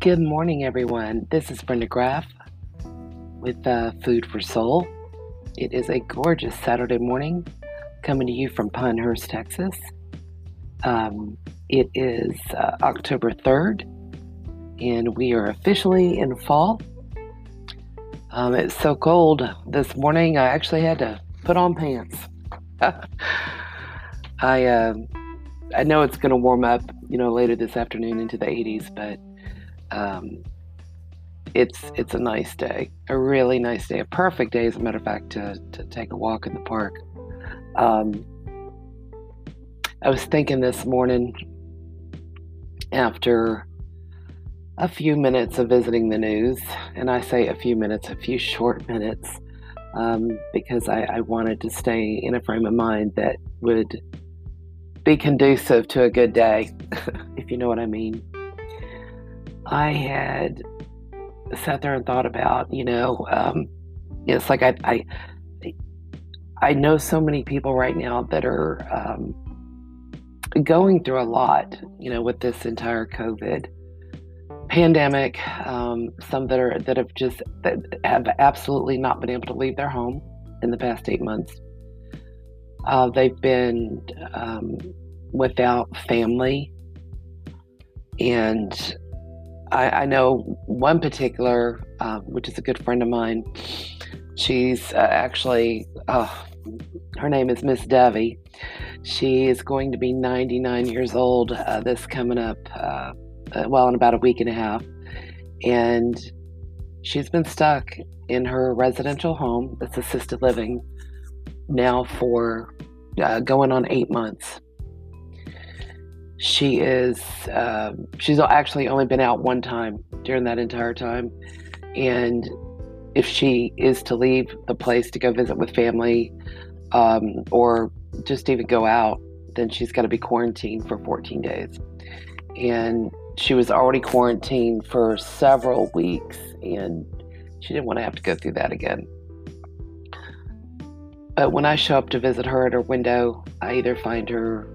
Good morning, everyone. This is Brenda Graff with uh, Food for Soul. It is a gorgeous Saturday morning coming to you from Pinehurst, Texas. Um, it is uh, October 3rd, and we are officially in fall. Um, it's so cold this morning, I actually had to put on pants. I uh, I know it's going to warm up, you know, later this afternoon into the 80s, but um, it's it's a nice day, a really nice day, a perfect day, as a matter of fact, to to take a walk in the park. Um, I was thinking this morning after a few minutes of visiting the news, and I say a few minutes, a few short minutes, um, because I, I wanted to stay in a frame of mind that would be conducive to a good day, if you know what I mean. I had sat there and thought about, you know, um, it's like I, I, I know so many people right now that are um, going through a lot, you know, with this entire COVID pandemic. Um, some that are that have just that have absolutely not been able to leave their home in the past eight months. Uh, they've been um, without family. And I, I know one particular, uh, which is a good friend of mine. She's uh, actually, uh, her name is Miss Devi. She is going to be 99 years old uh, this coming up, uh, uh, well, in about a week and a half. And she's been stuck in her residential home that's assisted living now for going on eight months. She is, uh, she's actually only been out one time during that entire time. And if she is to leave the place to go visit with family um, or just even go out, then she's got to be quarantined for 14 days. And she was already quarantined for several weeks and she didn't want to have to go through that again. But when I show up to visit her at her window, I either find her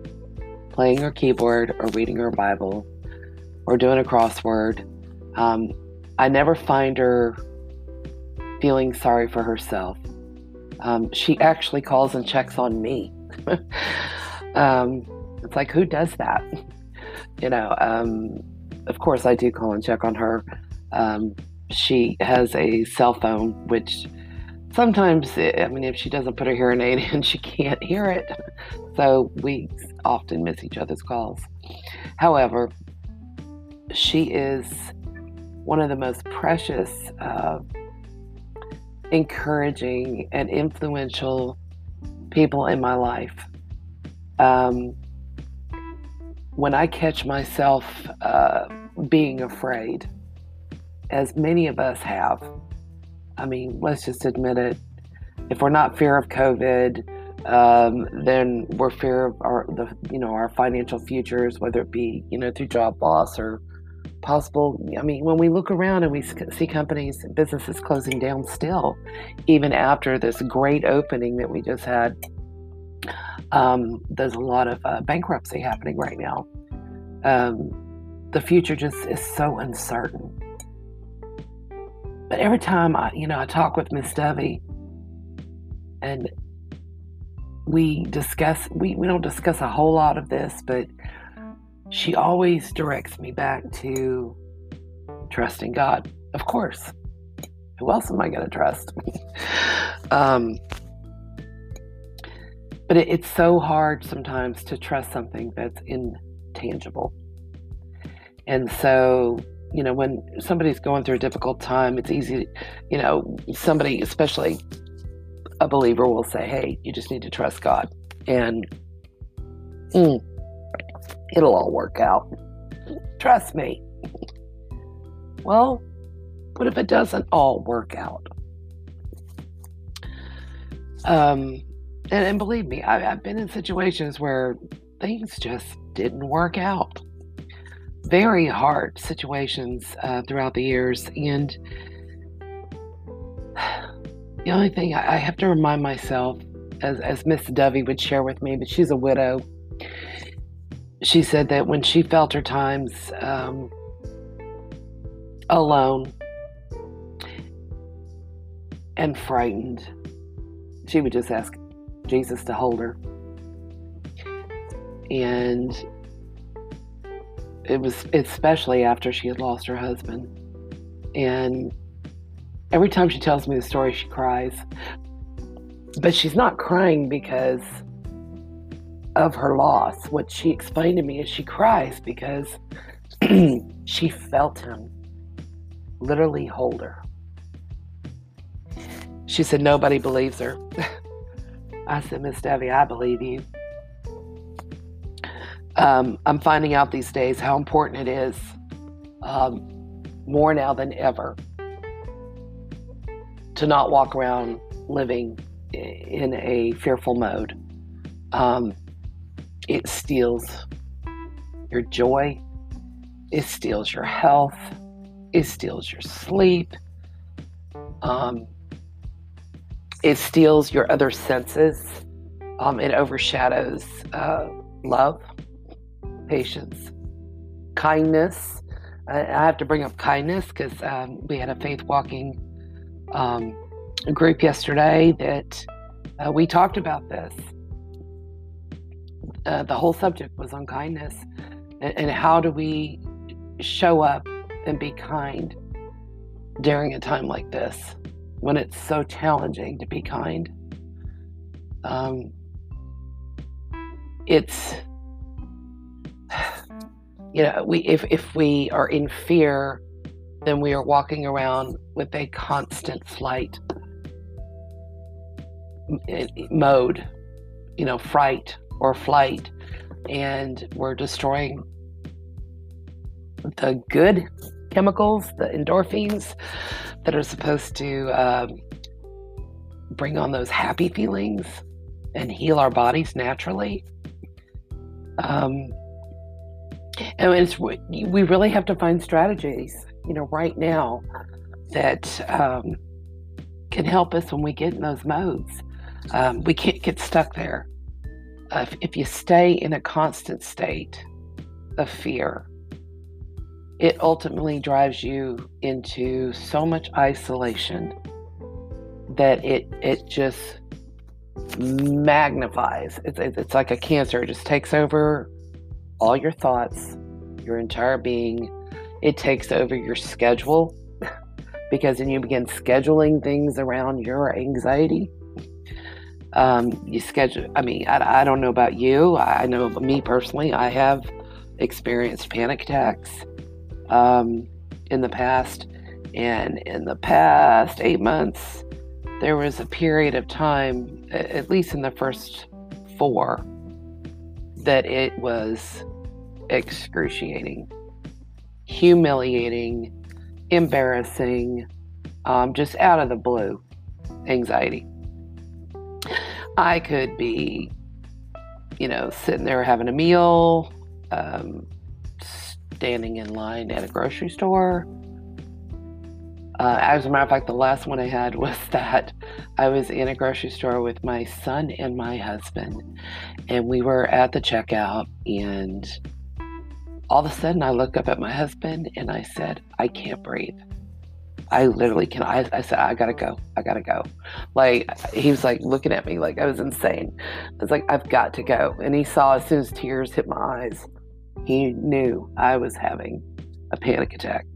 playing her keyboard or reading her Bible or doing a crossword. Um, I never find her feeling sorry for herself. Um, she actually calls and checks on me. um, it's like, who does that? You know, um, of course, I do call and check on her. Um, she has a cell phone, which sometimes, I mean, if she doesn't put her hearing aid in, she can't hear it. So we often miss each other's calls. However, she is one of the most precious, uh, encouraging, and influential people in my life. Um, when I catch myself uh, being afraid, as many of us have, I mean, let's just admit it. If we're not fear of COVID, um, then we're fear of our the you know our financial futures, whether it be you know through job loss or possible. I mean, when we look around and we see companies and businesses closing down still, even after this great opening that we just had, um, there's a lot of uh, bankruptcy happening right now. Um, the future just is so uncertain. But every time I, you know, I talk with Miss Debbie, and we discuss, we, we don't discuss a whole lot of this, but she always directs me back to trusting God. Of course. Who else am I going to trust? um, but it, it's so hard sometimes to trust something that's intangible. And so you know, when somebody's going through a difficult time, it's easy, you know, somebody, especially a believer, will say, hey, you just need to trust God. And mm, it'll all work out. Trust me. Well, what if it doesn't all work out? Um, and, and believe me, I, I've been in situations where things just didn't work out very hard situations uh, throughout the years. And the only thing I, I have to remind myself, as, as Miss Dovey would share with me, but she's a widow, she said that when she felt her times, um, alone, and frightened, she would just ask Jesus to hold her. And it was especially after she had lost her husband. And every time she tells me the story, she cries. But she's not crying because of her loss. What she explained to me is she cries because she felt him literally hold her. She said, Nobody believes her. I said, Miss Debbie, I believe you. Um, I'm finding out these days how important it is, um, more now than ever, to not walk around living in a fearful mode. Um, it steals your joy, it steals your health, it steals your sleep. Um, it steals your other senses. Um, it overshadows uh, love, patience, kindness. I, have to bring up kindness because um, we had a faith walking um, group yesterday that uh, we talked about this. Uh, the whole subject was on kindness and, and how do we show up and be kind during a time like this when it's so challenging to be kind. Um, it's you know we if if we are in fear then we are walking around with a constant flight mode you know fright or flight and we're destroying the good chemicals, the endorphins that are supposed to um, bring on those happy feelings and heal our bodies naturally. Um, and it's we really have to find strategies, you know, right now that um, can help us when we get in those modes. Um, we can't get stuck there. Uh, if, if you stay in a constant state of fear, it ultimately drives you into so much isolation that it it just magnifies. It's it's like a cancer. It just takes over all your thoughts, your entire being. It takes over your schedule because then you begin scheduling things around your anxiety. Um, you schedule. I mean, I, I don't know about you. I know me personally. I have experienced panic attacks um, in the past. And in the past eight months, there was a period of time, at least in the first four, that it was excruciating, humiliating, embarrassing, um, just out of the blue anxiety. I could be, you know, sitting there having a meal, um, standing in line at a grocery store. Uh, as a matter of fact, the last one I had was that I was in a grocery store with my son and my husband, and we were at the checkout. And all of a sudden, I looked up at my husband and I said, I can't breathe. I literally can. I, I said, I gotta go. I gotta go. Like, he was like looking at me like I was insane. I was like, I've got to go. And he saw as soon as tears hit my eyes, he knew I was having a panic attack.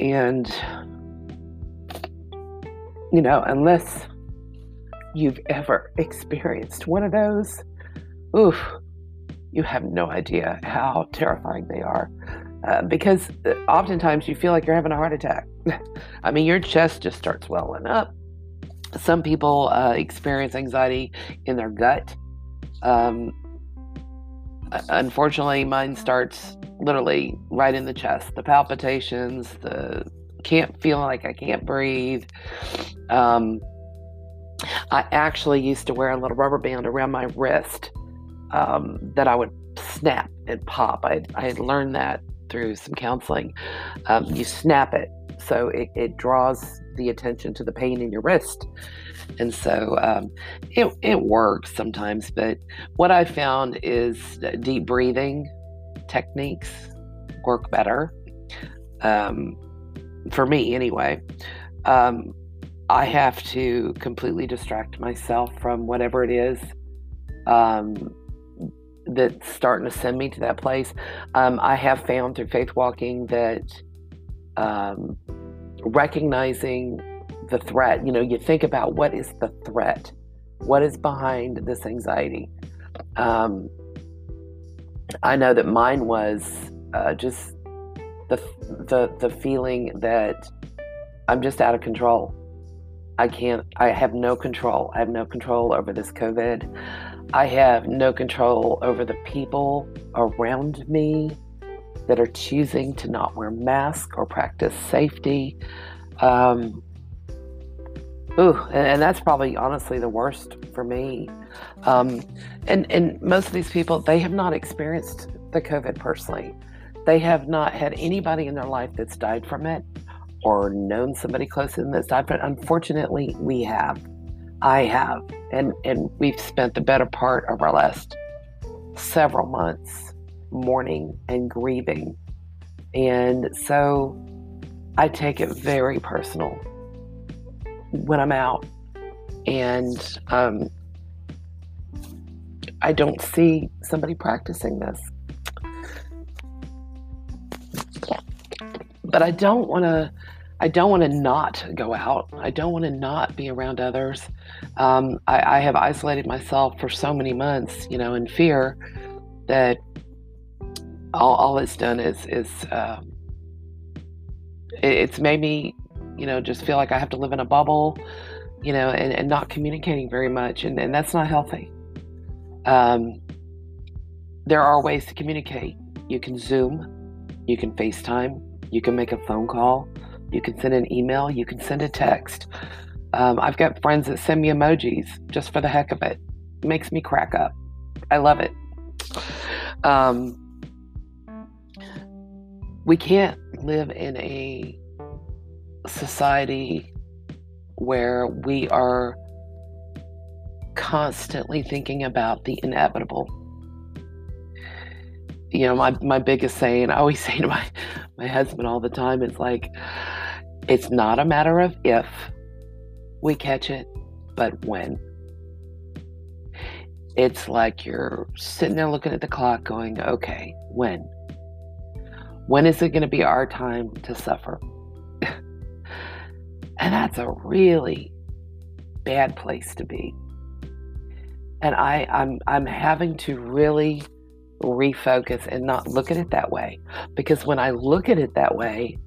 And, you know, unless you've ever experienced one of those, oof, you have no idea how terrifying they are. Uh, because uh, oftentimes you feel like you're having a heart attack. I mean, your chest just starts welling up. Some people uh, experience anxiety in their gut. Um, unfortunately, mine starts literally right in the chest. The palpitations, the can't feel like I can't breathe. Um, I actually used to wear a little rubber band around my wrist um, that I would snap and pop. I, I had learned that through some counseling. Um, you snap it so it, it draws the attention to the pain in your wrist. And so um, it, it works sometimes, but what I found is deep breathing techniques work better. um, for me anyway, um, I have to completely distract myself from whatever it is um, that's starting to send me to that place. Um, I have found through faith walking that um, recognizing the threat, you know, you think about what is the threat, what is behind this anxiety. Um, I know that mine was uh, just the the the feeling that I'm just out of control. I can't. I have no control. I have no control over this COVID. I have no control over the people around me that are choosing to not wear masks or practice safety. Um, ooh, and, and, that's probably honestly the worst for me. Um, and and most of these people, they have not experienced the COVID personally. They have not had anybody in their life that's died from it or known somebody close to them that's died from it. Unfortunately, we have. I have. And and we've spent the better part of our last several months mourning and grieving. And so I take it very personal when I'm out. And um, I don't see somebody practicing this. But I don't want to. I don't want to not go out. I don't want to not be around others. Um, I, I, have isolated myself for so many months, you know, in fear that all, all it's done is is uh, it, it's made me, you know, just feel like I have to live in a bubble, you know, and, and not communicating very much, and, and that's not healthy. Um, there are ways to communicate. You can Zoom, you can FaceTime, you can make a phone call, you can send an email, you can send a text. Um, I've got friends that send me emojis just for the heck of it. it makes me crack up. I love it. Um, we can't live in a society where we are constantly thinking about the inevitable. You know, my, my biggest saying, I always say to my, my husband all the time, it's like, it's not a matter of if we catch it, but when. It's like you're sitting there looking at the clock going, okay, when? When is it going to be our time to suffer? and that's a really bad place to be. And I, I'm I'm having to really refocus and not look at it that way. Because when I look at it that way,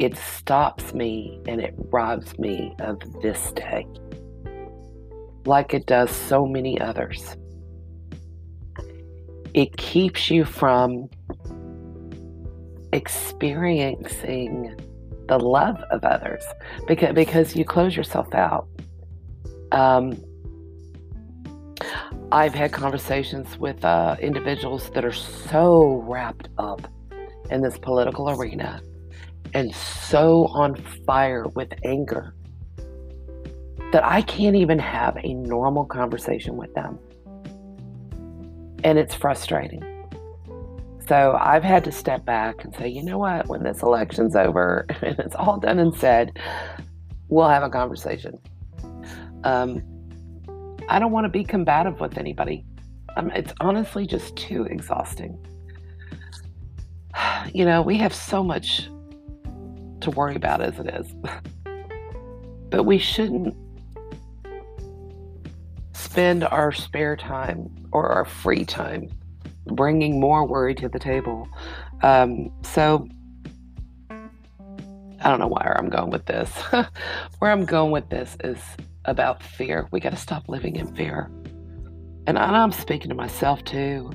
it stops me and it robs me of this day. Like it does so many others. It keeps you from experiencing the love of others because because you close yourself out. Um, I've had conversations with uh, individuals that are so wrapped up in this political arena and so on fire with anger that I can't even have a normal conversation with them. And it's frustrating. So I've had to step back and say, you know what, when this election's over and it's all done and said, we'll have a conversation. Um, I don't want to be combative with anybody. Um, it's honestly just too exhausting. You know, we have so much to worry about as it is. but we shouldn't spend our spare time or our free time bringing more worry to the table. Um, so I don't know where I'm going with this. where I'm going with this is about fear. We got to stop living in fear. And I'm speaking to myself too.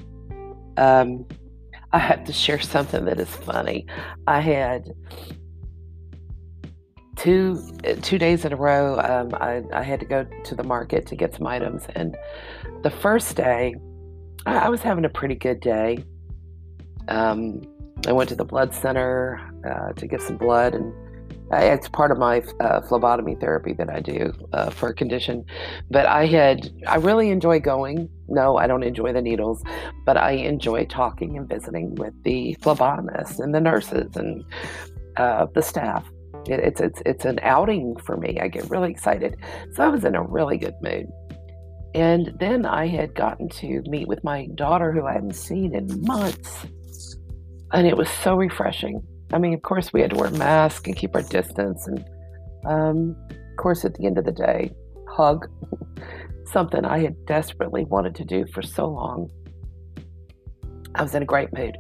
Um, I have to share something that is funny. I had two two days in a row. Um, I, I had to go to the market to get some items, and the first day I was having a pretty good day. Um, I went to the blood center uh, to get some blood, and uh, it's part of my uh, phlebotomy therapy that I do uh, for a condition. But I had, I really enjoy going. No, I don't enjoy the needles, but I enjoy talking and visiting with the phlebotomists and the nurses and uh, the staff. It, it's it's it's an outing for me. I get really excited. So I was in a really good mood. And then I had gotten to meet with my daughter, who I hadn't seen in months, and it was so refreshing. I mean, of course, we had to wear masks and keep our distance, and um, of course, at the end of the day, hug. Something I had desperately wanted to do for so long. I was in a great mood.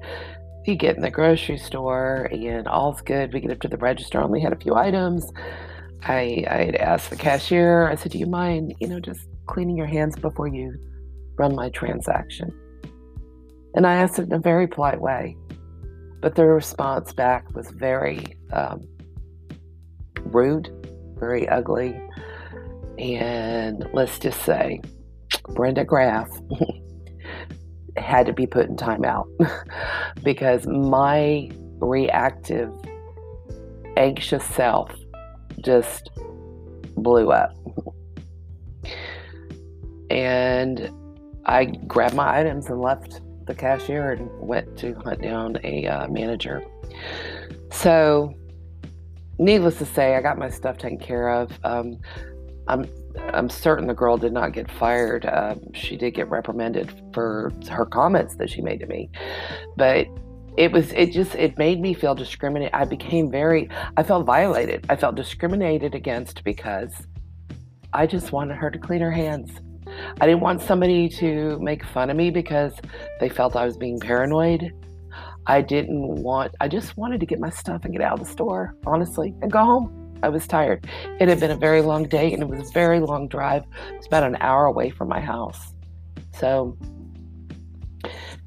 We get in the grocery store and all's good. We get up to the register, only had a few items. I I had asked the cashier, I said, Do you mind, you know, just cleaning your hands before you run my transaction? And I asked it in a very polite way. But the response back was very um, rude, very ugly. And let's just say, Brenda Graff had to be put in timeout because my reactive, anxious self just blew up. and I grabbed my items and left the cashier and went to hunt down a uh, manager. So, needless to say, I got my stuff taken care of. Um, I'm I'm certain the girl did not get fired. Um, she did get reprimanded for her comments that she made to me, but it was it just it made me feel discriminated. I became very I felt violated. I felt discriminated against because I just wanted her to clean her hands. I didn't want somebody to make fun of me because they felt I was being paranoid. I didn't want I just wanted to get my stuff and get out of the store, honestly, and go home. I was tired. It had been a very long day and it was a very long drive. It's about an hour away from my house. So,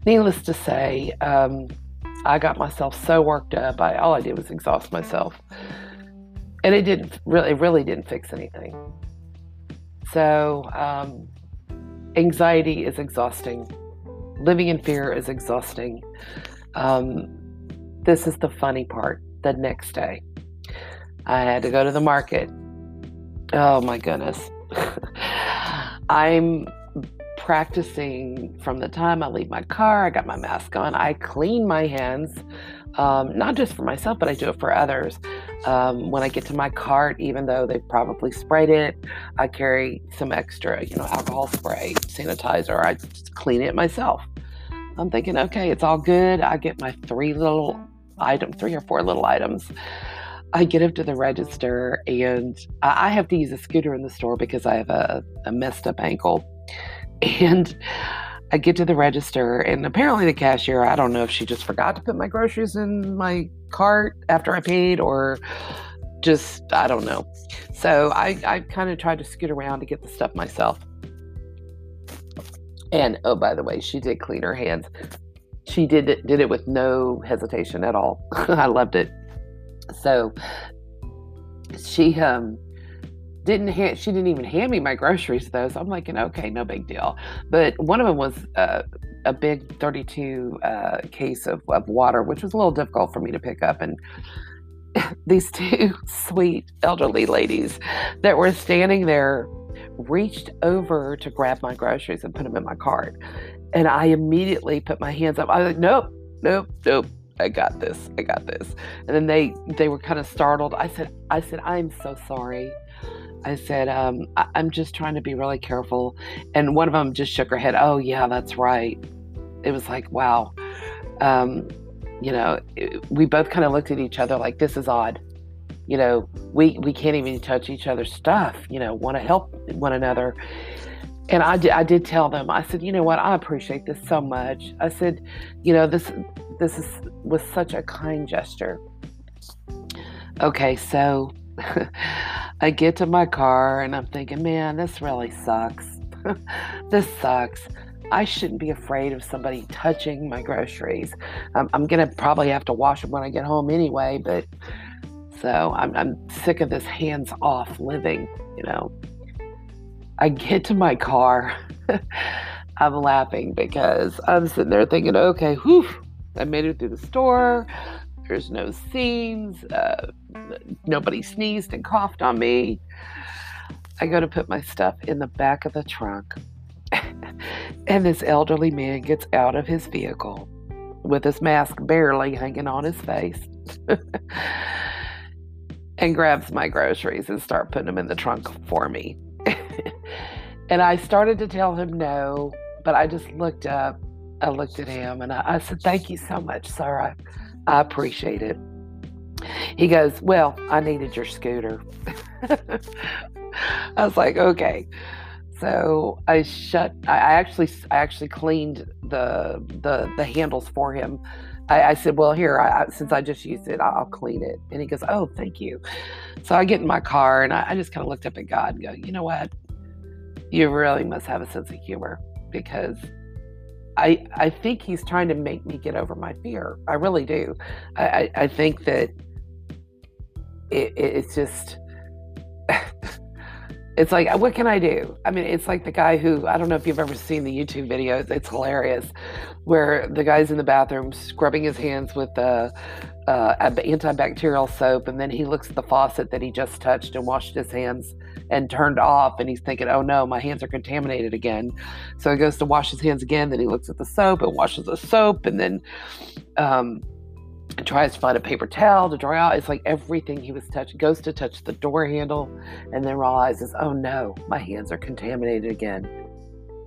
needless to say, um, I got myself so worked up. I, all I did was exhaust myself, and it didn't really, it really didn't fix anything. So, um, anxiety is exhausting. Living in fear is exhausting. Um, this is the funny part. The next day, I had to go to the market. Oh my goodness. I'm practicing from the time I leave my car. I got my mask on. I clean my hands, um, not just for myself, but I do it for others. Um, when I get to my cart, even though they've probably sprayed it, I carry some extra, you know, alcohol spray, sanitizer. I clean it myself. I'm thinking, okay, it's all good. I get my three little item, three or four little items. I get up to the register and I have to use a scooter in the store because I have a, a messed up ankle. And I get to the register, and apparently the cashier, I don't know if she just forgot to put my groceries in my cart after I paid or just, I don't know. So I, I kind of tried to scoot around to get the stuff myself. And oh, by the way, she did clean her hands. She did it, did it with no hesitation at all. I loved it. So she um didn't ha- she didn't even hand me my groceries though so i'm like okay no big deal. But one of them was uh, a big 32 uh, case of, of water which was a little difficult for me to pick up and these two sweet elderly ladies that were standing there reached over to grab my groceries and put them in my cart. And i immediately put my hands up. I was like nope nope nope I got this. I got this. And then they they were kind of startled. I said I said I'm so sorry. I said um, I, am just trying to be really careful. And one of them just shook her head. Oh yeah, that's right. It was like wow. Um, you know, we both kind of looked at each other like this is odd. You know, we we can't even touch each other's stuff. You know, want to help one another. And I did, I did tell them. I said, you know what? I appreciate this so much. I said, you know, this this is was such a kind gesture. Okay, so I get to my car and I'm thinking, man, this really sucks. this sucks. I shouldn't be afraid of somebody touching my groceries. Um, I'm going to probably have to wash them when I get home anyway, but so I'm, I'm sick of this hands off living, you know. I get to my car. I'm laughing because I'm sitting there thinking, okay, whew, I made it through the store. There's no scenes. Uh, nobody sneezed and coughed on me. I go to put my stuff in the back of the trunk. and this elderly man gets out of his vehicle with his mask barely hanging on his face and grabs my groceries and start putting them in the trunk for me. and I started to tell him no, but I just looked up. I looked at him and I, I said, Thank you so much, sir. I, I appreciate it. He goes, Well, I needed your scooter. I was like, Okay. So I shut. I actually, I actually cleaned the the the handles for him. I, I said, "Well, here, I, since I just used it, I'll clean it." And he goes, "Oh, thank you." So I get in my car and I, I just kind of looked up at God and go, "You know what? You really must have a sense of humor because I I think He's trying to make me get over my fear. I really do. I I, think that it, it's just." it's like what can i do i mean it's like the guy who i don't know if you've ever seen the youtube videos it's hilarious where the guy's in the bathroom scrubbing his hands with the uh, antibacterial soap and then he looks at the faucet that he just touched and washed his hands and turned off and he's thinking oh no my hands are contaminated again so he goes to wash his hands again then he looks at the soap and washes the soap and then um, tries to find a paper towel to dry out. It's like everything he was touching goes to touch the door handle and then realizes, oh no, my hands are contaminated again.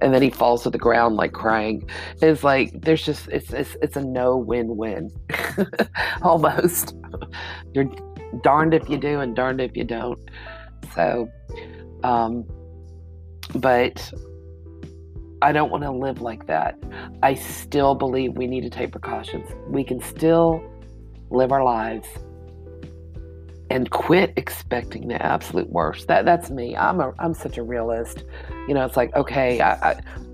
And then he falls to the ground like crying. It's like there's just it's it's it's a no win win almost. You're darned if you do and darned if you don't. So, um, but I don't want to live like that. I still believe we need to take precautions. We can still live our lives and quit expecting the absolute worst. That that's me. I'm a I'm such a realist. You know, it's like okay, I, I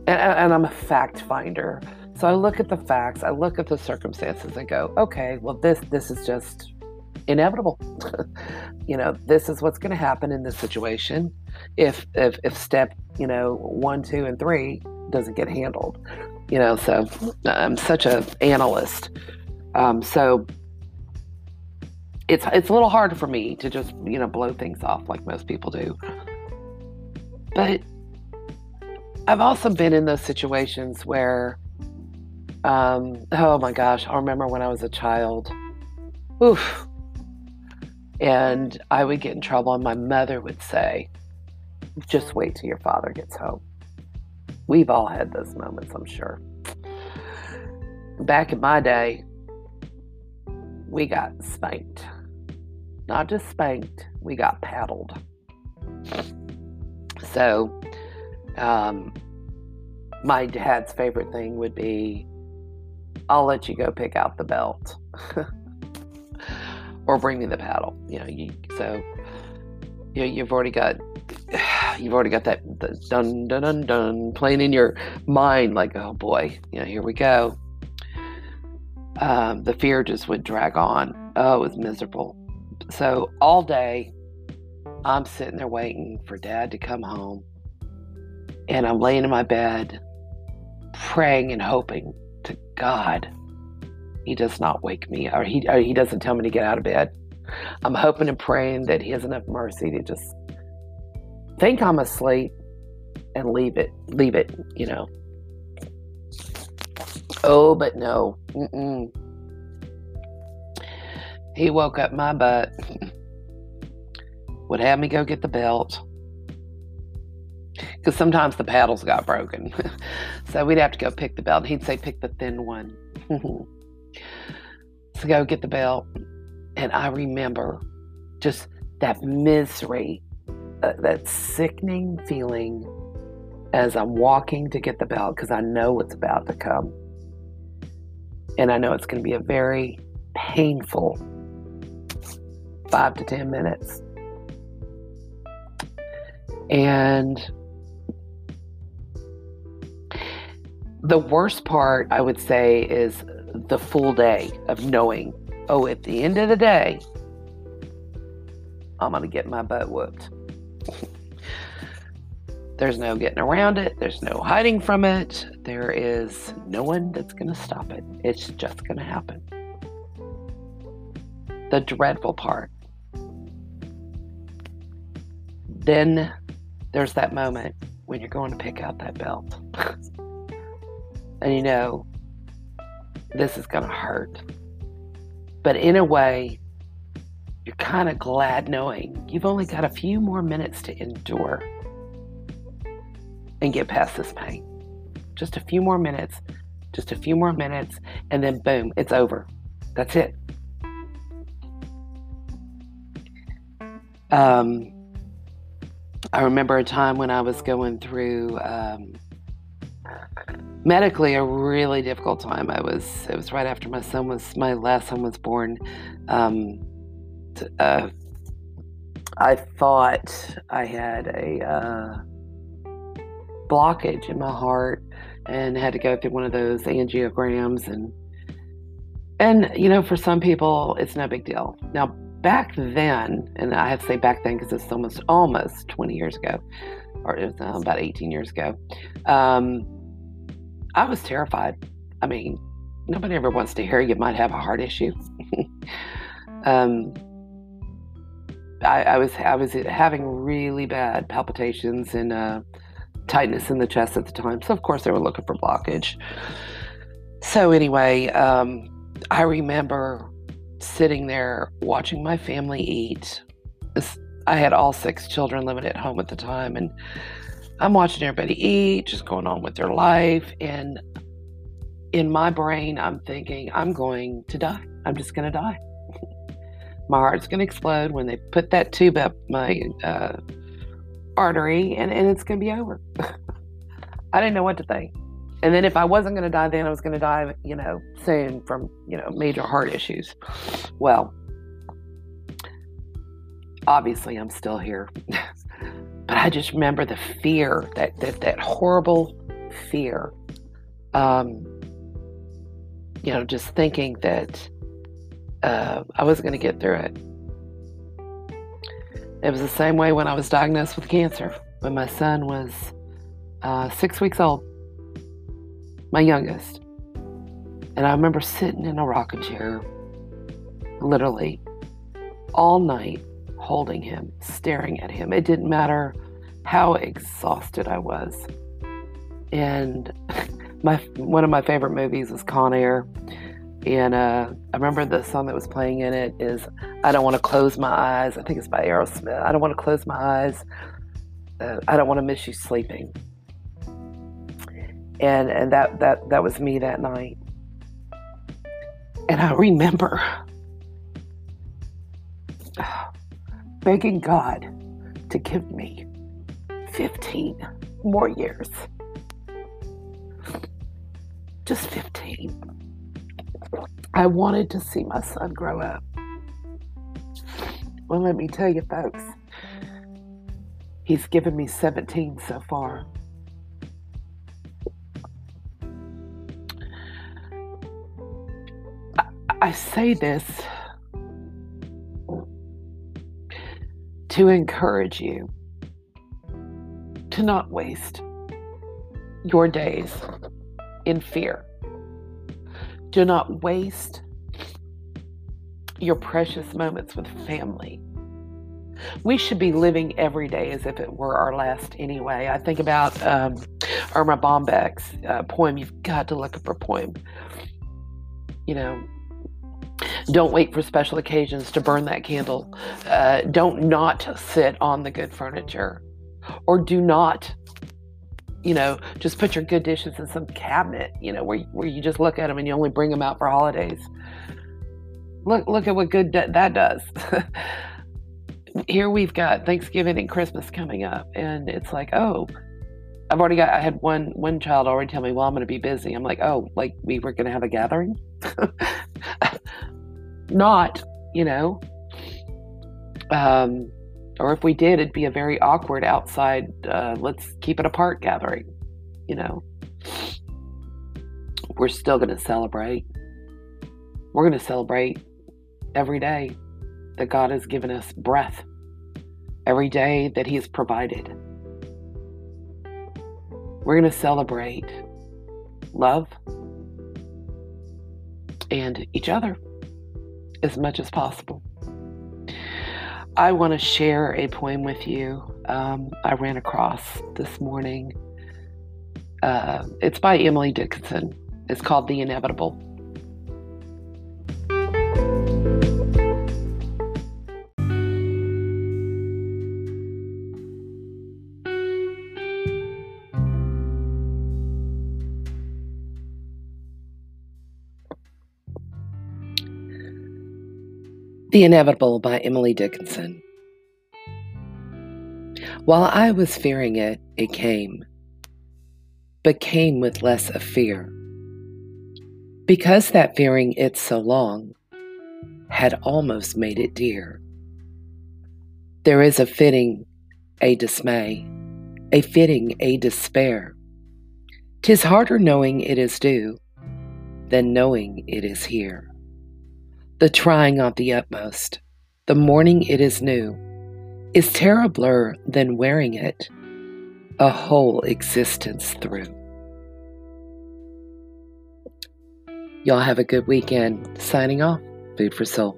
and, and I'm a fact finder. So I look at the facts, I look at the circumstances, and go, okay, well this this is just inevitable. you know, this is what's going to happen in this situation if if if step you know one, two, and three doesn't get handled. You know, so I'm such an analyst. Um, so it's it's a little hard for me to just you know blow things off like most people do but i've also been in those situations where um, oh my gosh i remember when i was a child oof and i would get in trouble and my mother would say just wait till your father gets home. We've all had those moments i'm sure. Back in my day we got spanked. Not just spanked, we got paddled. So, um, my dad's favorite thing would be I'll let you go pick out the belt or bring me the paddle. You know, you, so you know, you've already got you've already got that dun dun dun dun playing in your mind like oh boy you know here we go um, the fear just would drag on oh it was miserable so all day, I'm sitting there waiting for dad to come home. And I'm laying in my bed, praying and hoping to God he does not wake me or he, or he doesn't tell me to get out of bed. I'm hoping and praying that he has enough mercy to just think I'm asleep and leave it, leave it, you know. Oh, but no. Mm-mm. He woke up my butt, would have me go get the belt. Because sometimes the paddles got broken. so we'd have to go pick the belt. He'd say, pick the thin one. so go get the belt. And I remember just that misery, uh, that sickening feeling as I'm walking to get the belt because I know what's about to come. And I know it's going to be a very painful five to 10 minutes. And the worst part, I would say, is the full day of knowing, oh, at the end of the day, I'm going to get my butt whooped. There's no getting around it. There's no hiding from it. There is no one that's going to stop it. It's just going to happen. The dreadful part then there's that moment when you're going to pick out that belt. and you know this is going to hurt. But in a way, you're kind of glad knowing you've only got a few more minutes to endure and get past this pain. Just a few more minutes, just a few more minutes, and then boom, it's over. That's it. Um, I remember a time when I was going through um, medically a really difficult time. I was it was right after my son was my last son was born. Um, uh, I thought I had a uh, blockage in my heart and had to go through one of those angiograms and and you know for some people it's no big deal. Now back then, and I have to say back then because it's almost almost 20 years ago, or it was uh, about 18 years ago. Um, I was terrified. I mean, nobody ever wants to hear you might have a heart issue. um, I, I, was I was having really bad palpitations and uh, tightness in the chest at the time. So of course they were looking for blockage. So anyway, um, I remember sitting there watching my family eat. I had all six children living at home at the time, and I'm watching everybody eat, just going on with their life. And in my brain, I'm thinking, I'm going to die. I'm just going to die. my heart's going to explode when they put that tube up my uh, artery, and, and it's going to be over. I didn't know what to think. And then if I wasn't going to die then, I was going to die, you know, soon from, you know, major heart issues. Well, obviously I'm still here. but I just remember the fear, that that, that horrible fear. Um, you know, just thinking that uh, I wasn't going to get through it. It was the same way when I was diagnosed with cancer, when my son was uh, six weeks old my youngest. And I remember sitting in a rocking chair, literally all night, holding him, staring at him. It didn't matter how exhausted I was. And my one of my favorite movies is Con Air. And uh, I remember the song that was playing in it is I Don't Want to Close My Eyes. I think it's by Aerosmith. I don't want to close my eyes. Uh, I don't want to miss you sleeping and and that that that was me that night and i remember begging god to give me 15 more years. Just 15 i wanted to see my son grow up. Well let me tell you folks he's given me 17 so far. I say this to encourage you to not waste your days in fear. Do not waste your precious moments with family. We should be living every day as if it were our last anyway. I think about um, Erma Bombeck's uh, poem, You've Got to Look Up Her Poem. You know, don't wait for special occasions to burn that candle. Uh, don't not sit on the good furniture. Or do not, you know, just put your good dishes in some cabinet, you know, where, where you just look at them and you only bring them out for holidays. Look, look at what good that does. Here we've got Thanksgiving and Christmas coming up, and it's like, oh, I've already got. I had one one child already tell me, "Well, I'm going to be busy." I'm like, "Oh, like we were going to have a gathering." not, you know. Um, or if we did, it'd be a very awkward outside, uh, let's keep it apart gathering, you know. We're still going to celebrate. We're going to celebrate every day that God has given us breath, every day that He has provided. We're going to celebrate love and each other as much as possible. I want to share a poem with you um, I ran across this morning. Uh, it's by Emily Dickinson. It's called The Inevitable. The Inevitable by Emily Dickinson. While I was fearing it, it came, but came with less of fear. Because that fearing it so long had almost made it dear. There is a fitting, a dismay, a fitting, a despair. Tis harder knowing it is due than knowing it is here the trying of the utmost, the morning it is new, is terribler than wearing it a whole existence through. Y'all have a good weekend. Signing off, Food for Soul.